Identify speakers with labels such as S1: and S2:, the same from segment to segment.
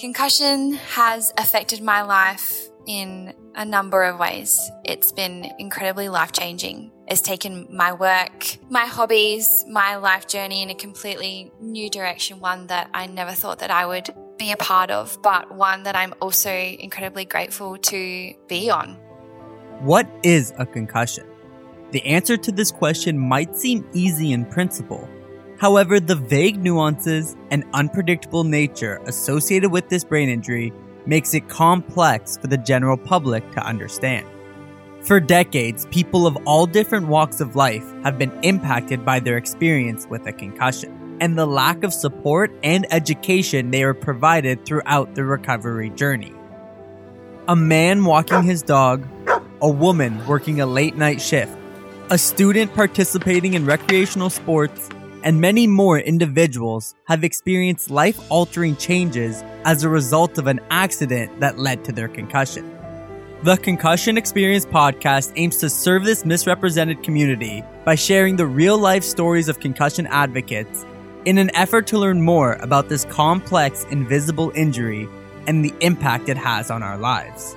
S1: Concussion has affected my life in a number of ways. It's been incredibly life changing. It's taken my work, my hobbies, my life journey in a completely new direction, one that I never thought that I would be a part of, but one that I'm also incredibly grateful to be on.
S2: What is a concussion? The answer to this question might seem easy in principle, However, the vague nuances and unpredictable nature associated with this brain injury makes it complex for the general public to understand. For decades, people of all different walks of life have been impacted by their experience with a concussion and the lack of support and education they are provided throughout the recovery journey. A man walking his dog, a woman working a late night shift, a student participating in recreational sports, and many more individuals have experienced life altering changes as a result of an accident that led to their concussion. The Concussion Experience podcast aims to serve this misrepresented community by sharing the real life stories of concussion advocates in an effort to learn more about this complex invisible injury and the impact it has on our lives.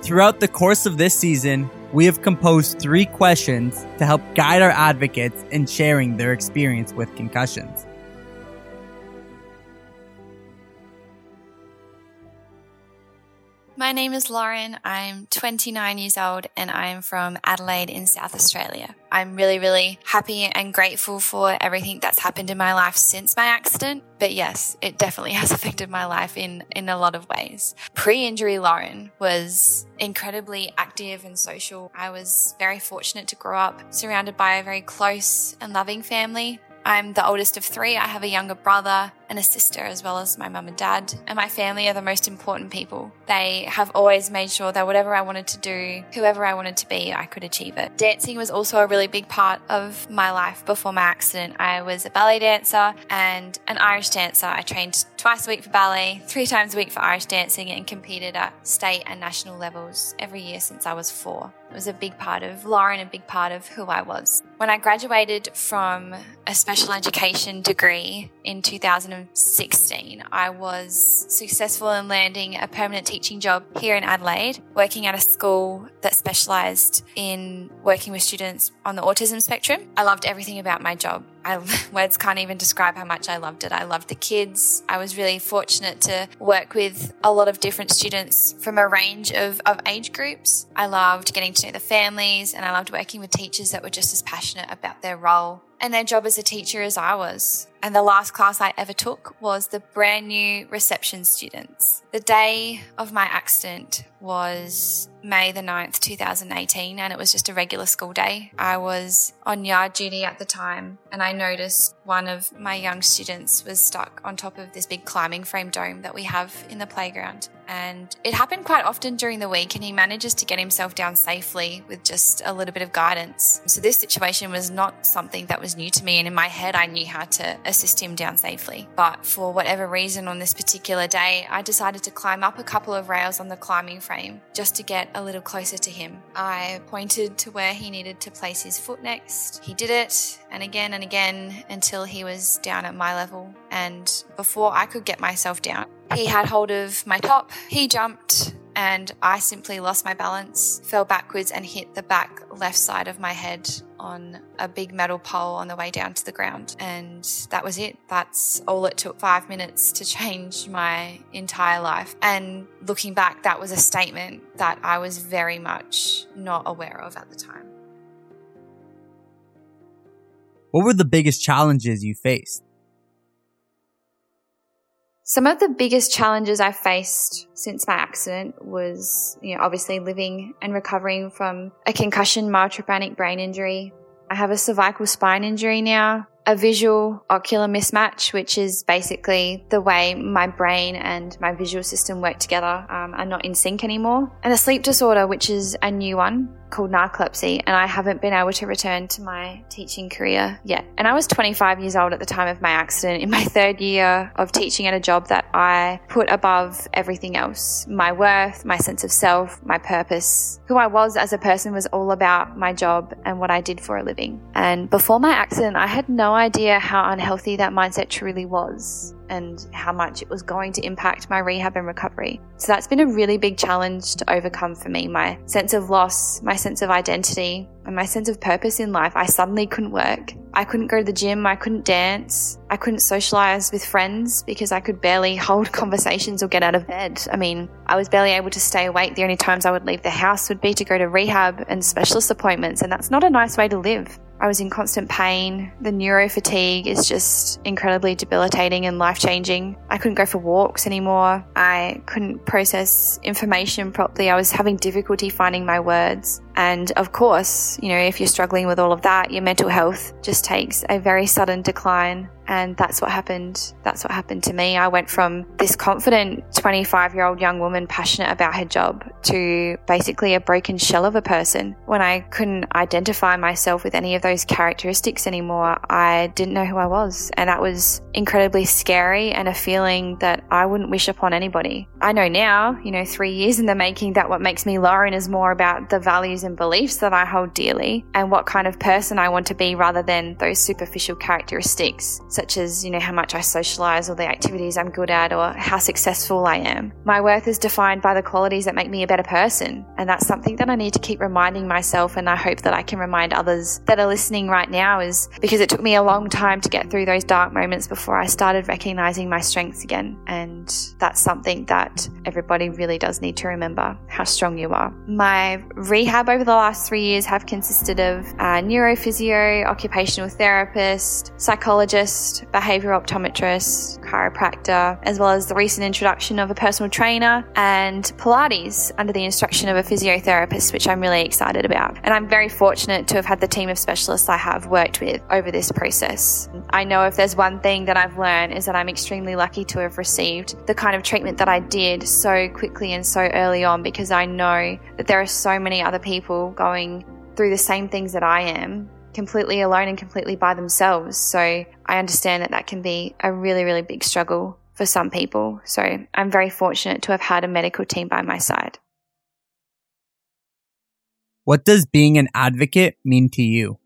S2: Throughout the course of this season, we have composed three questions to help guide our advocates in sharing their experience with concussions.
S1: My name is Lauren. I'm 29 years old and I'm from Adelaide in South Australia. I'm really, really happy and grateful for everything that's happened in my life since my accident. But yes, it definitely has affected my life in, in a lot of ways. Pre injury Lauren was incredibly active and social. I was very fortunate to grow up surrounded by a very close and loving family. I'm the oldest of three. I have a younger brother and a sister, as well as my mum and dad. And my family are the most important people. They have always made sure that whatever I wanted to do, whoever I wanted to be, I could achieve it. Dancing was also a really big part of my life before my accident. I was a ballet dancer and an Irish dancer. I trained twice a week for ballet, three times a week for Irish dancing, and competed at state and national levels every year since I was four. It was a big part of Lauren, a big part of who I was. When I graduated from a special education degree in 2016, I was successful in landing a permanent teaching job here in Adelaide, working at a school that specialised in working with students on the autism spectrum. I loved everything about my job. I, words can't even describe how much I loved it. I loved the kids. I was really fortunate to work with a lot of different students from a range of, of age groups. I loved getting to know the families and I loved working with teachers that were just as passionate about their role and their job as a teacher as I was. And the last class I ever took was the brand new reception students. The day of my accident was May the 9th, 2018, and it was just a regular school day. I was on yard duty at the time, and I noticed one of my young students was stuck on top of this big climbing frame dome that we have in the playground. And it happened quite often during the week, and he manages to get himself down safely with just a little bit of guidance. So, this situation was not something that was new to me, and in my head, I knew how to assist him down safely. But for whatever reason, on this particular day, I decided to climb up a couple of rails on the climbing frame just to get a little closer to him. I pointed to where he needed to place his foot next. He did it, and again and again until he was down at my level. And before I could get myself down, he had hold of my top, he jumped, and I simply lost my balance, fell backwards, and hit the back left side of my head on a big metal pole on the way down to the ground. And that was it. That's all it took five minutes to change my entire life. And looking back, that was a statement that I was very much not aware of at the time.
S2: What were the biggest challenges you faced?
S1: Some of the biggest challenges I faced since my accident was, you know, obviously living and recovering from a concussion mild traumatic brain injury. I have a cervical spine injury now a visual ocular mismatch, which is basically the way my brain and my visual system work together, um, are not in sync anymore. And a sleep disorder, which is a new one called narcolepsy, and I haven't been able to return to my teaching career yet. And I was 25 years old at the time of my accident, in my third year of teaching at a job that I put above everything else. My worth, my sense of self, my purpose, who I was as a person was all about my job and what I did for a living. And before my accident, I had no idea how unhealthy that mindset truly was and how much it was going to impact my rehab and recovery. So that's been a really big challenge to overcome for me. My sense of loss, my sense of identity, and my sense of purpose in life. I suddenly couldn't work. I couldn't go to the gym. I couldn't dance. I couldn't socialize with friends because I could barely hold conversations or get out of bed. I mean, I was barely able to stay awake. The only times I would leave the house would be to go to rehab and specialist appointments. And that's not a nice way to live. I was in constant pain. The neuro fatigue is just incredibly debilitating and life changing. I couldn't go for walks anymore. I couldn't process information properly. I was having difficulty finding my words. And of course, you know, if you're struggling with all of that, your mental health just takes a very sudden decline. And that's what happened. That's what happened to me. I went from this confident 25 year old young woman passionate about her job to basically a broken shell of a person. When I couldn't identify myself with any of those characteristics anymore, I didn't know who I was. And that was incredibly scary and a feeling that I wouldn't wish upon anybody. I know now, you know, three years in the making, that what makes me Lauren is more about the values and beliefs that I hold dearly and what kind of person I want to be rather than those superficial characteristics such as, you know, how much I socialize or the activities I'm good at or how successful I am. My worth is defined by the qualities that make me a better person. And that's something that I need to keep reminding myself. And I hope that I can remind others that are listening right now is because it took me a long time to get through those dark moments before I started recognizing my strengths again. And that's something that everybody really does need to remember how strong you are. My rehab over the last three years have consisted of a neurophysio, occupational therapist, psychologist, behavioral optometrist, chiropractor, as well as the recent introduction of a personal trainer and Pilates under the instruction of a physiotherapist, which I'm really excited about. And I'm very fortunate to have had the team of specialists I have worked with over this process. I know if there's one thing that I've learned is that I'm extremely lucky to have received the kind of treatment that I did so quickly and so early on because I know that there are so many other people going through the same things that I am completely alone and completely by themselves. So I understand that that can be a really, really big struggle for some people. So I'm very fortunate to have had a medical team by my side.
S2: What does being an advocate mean to you?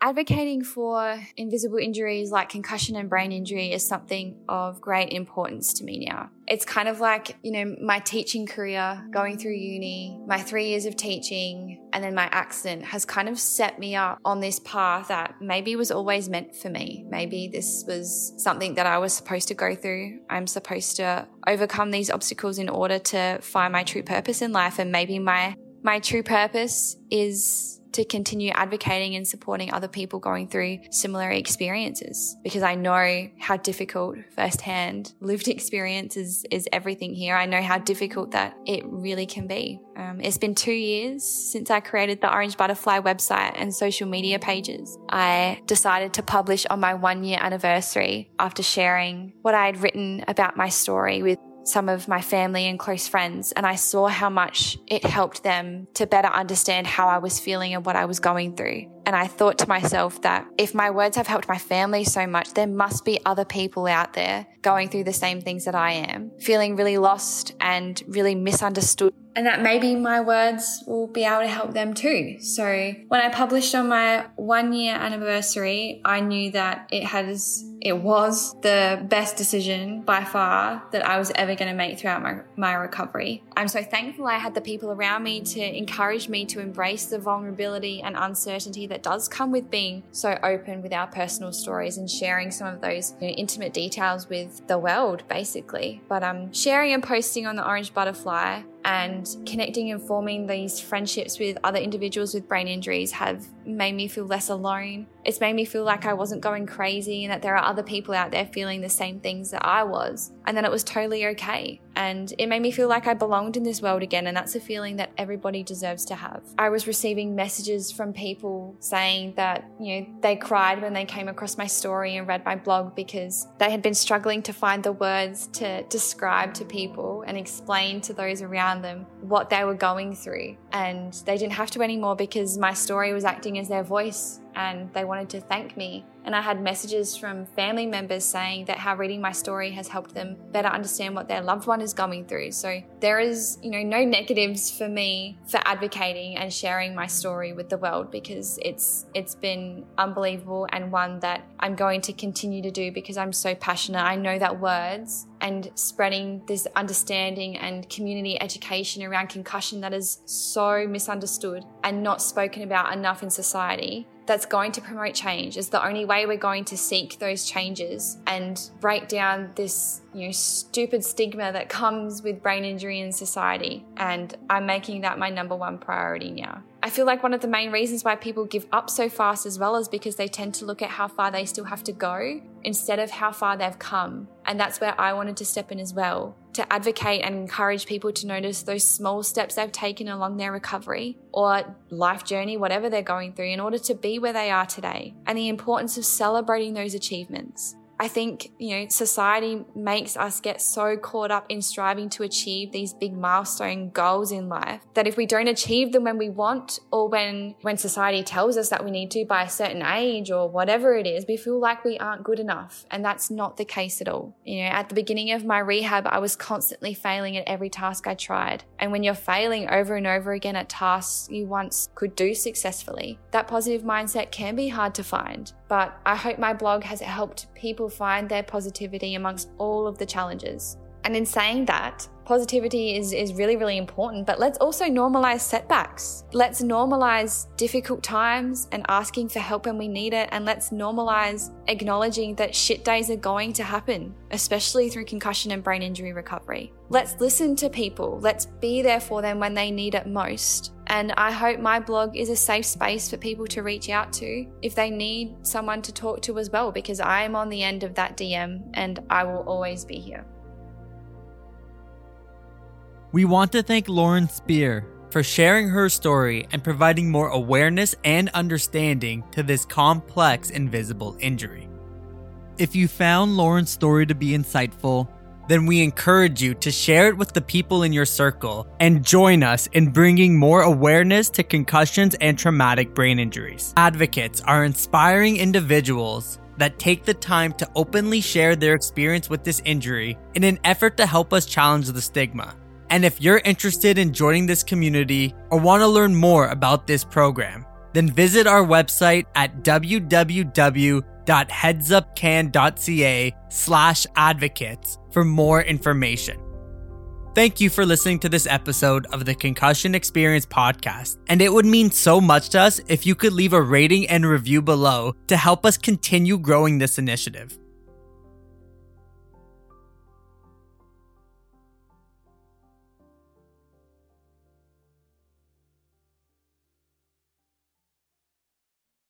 S1: Advocating for invisible injuries like concussion and brain injury is something of great importance to me now. It's kind of like, you know, my teaching career, going through uni, my three years of teaching, and then my accident has kind of set me up on this path that maybe was always meant for me. Maybe this was something that I was supposed to go through. I'm supposed to overcome these obstacles in order to find my true purpose in life. And maybe my, my true purpose is to continue advocating and supporting other people going through similar experiences because I know how difficult firsthand lived experience is, is everything here. I know how difficult that it really can be. Um, it's been two years since I created the Orange Butterfly website and social media pages. I decided to publish on my one year anniversary after sharing what I had written about my story with some of my family and close friends, and I saw how much it helped them to better understand how I was feeling and what I was going through. And I thought to myself that if my words have helped my family so much, there must be other people out there going through the same things that I am, feeling really lost and really misunderstood and that maybe my words will be able to help them too. So when I published on my one year anniversary, I knew that it has, it was the best decision by far that I was ever going to make throughout my, my recovery. I'm so thankful I had the people around me to encourage me to embrace the vulnerability and uncertainty that does come with being so open with our personal stories and sharing some of those you know, intimate details with the world, basically. But um, sharing and posting on the Orange Butterfly and connecting and forming these friendships with other individuals with brain injuries have made me feel less alone. It's made me feel like I wasn't going crazy and that there are other people out there feeling the same things that I was, and that it was totally okay. And it made me feel like I belonged in this world again, and that's a feeling that everybody deserves to have. I was receiving messages from people saying that, you know, they cried when they came across my story and read my blog because they had been struggling to find the words to describe to people and explain to those around them what they were going through. And they didn't have to anymore because my story was acting as their voice and they wanted to thank me And I had messages from family members saying that how reading my story has helped them better understand what their loved one is going through. So there is, you know, no negatives for me for advocating and sharing my story with the world because it's it's been unbelievable and one that I'm going to continue to do because I'm so passionate. I know that words and spreading this understanding and community education around concussion that is so misunderstood and not spoken about enough in society that's going to promote change is the only way we're going to seek those changes and break down this you know stupid stigma that comes with brain injury in society. And i'm making that my number one priority now i feel like one of the main reasons why people give up so fast as well is because they tend to look at how far they still have to go instead of how far they've come and that's where i wanted to step in as well to advocate and encourage people to notice those small steps they've taken along their recovery or life journey, whatever they're going through, in order to be where they are today, and the importance of celebrating those achievements. I think, you know, society makes us get so caught up in striving to achieve these big milestone goals in life that if we don't achieve them when we want or when when society tells us that we need to by a certain age or whatever it is, we feel like we aren't good enough. And that's not the case at all. You know, at the beginning of my rehab, I was constantly failing at every task I tried. And when you're failing over and over again at tasks you once could do successfully, that positive mindset can be hard to find. But I hope my blog has helped people find their positivity amongst all of the challenges. And in saying that, positivity is, is really, really important, but let's also normalize setbacks. Let's normalize difficult times and asking for help when we need it. And let's normalize acknowledging that shit days are going to happen, especially through concussion and brain injury recovery. Let's listen to people. Let's be there for them when they need it most. And I hope my blog is a safe space for people to reach out to if they need someone to talk to as well, because I am on the end of that DM and I will always be here.
S2: We want to thank Lauren Spear for sharing her story and providing more awareness and understanding to this complex invisible injury. If you found Lauren's story to be insightful, then we encourage you to share it with the people in your circle and join us in bringing more awareness to concussions and traumatic brain injuries. Advocates are inspiring individuals that take the time to openly share their experience with this injury in an effort to help us challenge the stigma. And if you're interested in joining this community or want to learn more about this program, then visit our website at www.headsupcan.ca slash advocates for more information. Thank you for listening to this episode of the Concussion Experience podcast, and it would mean so much to us if you could leave a rating and review below to help us continue growing this initiative.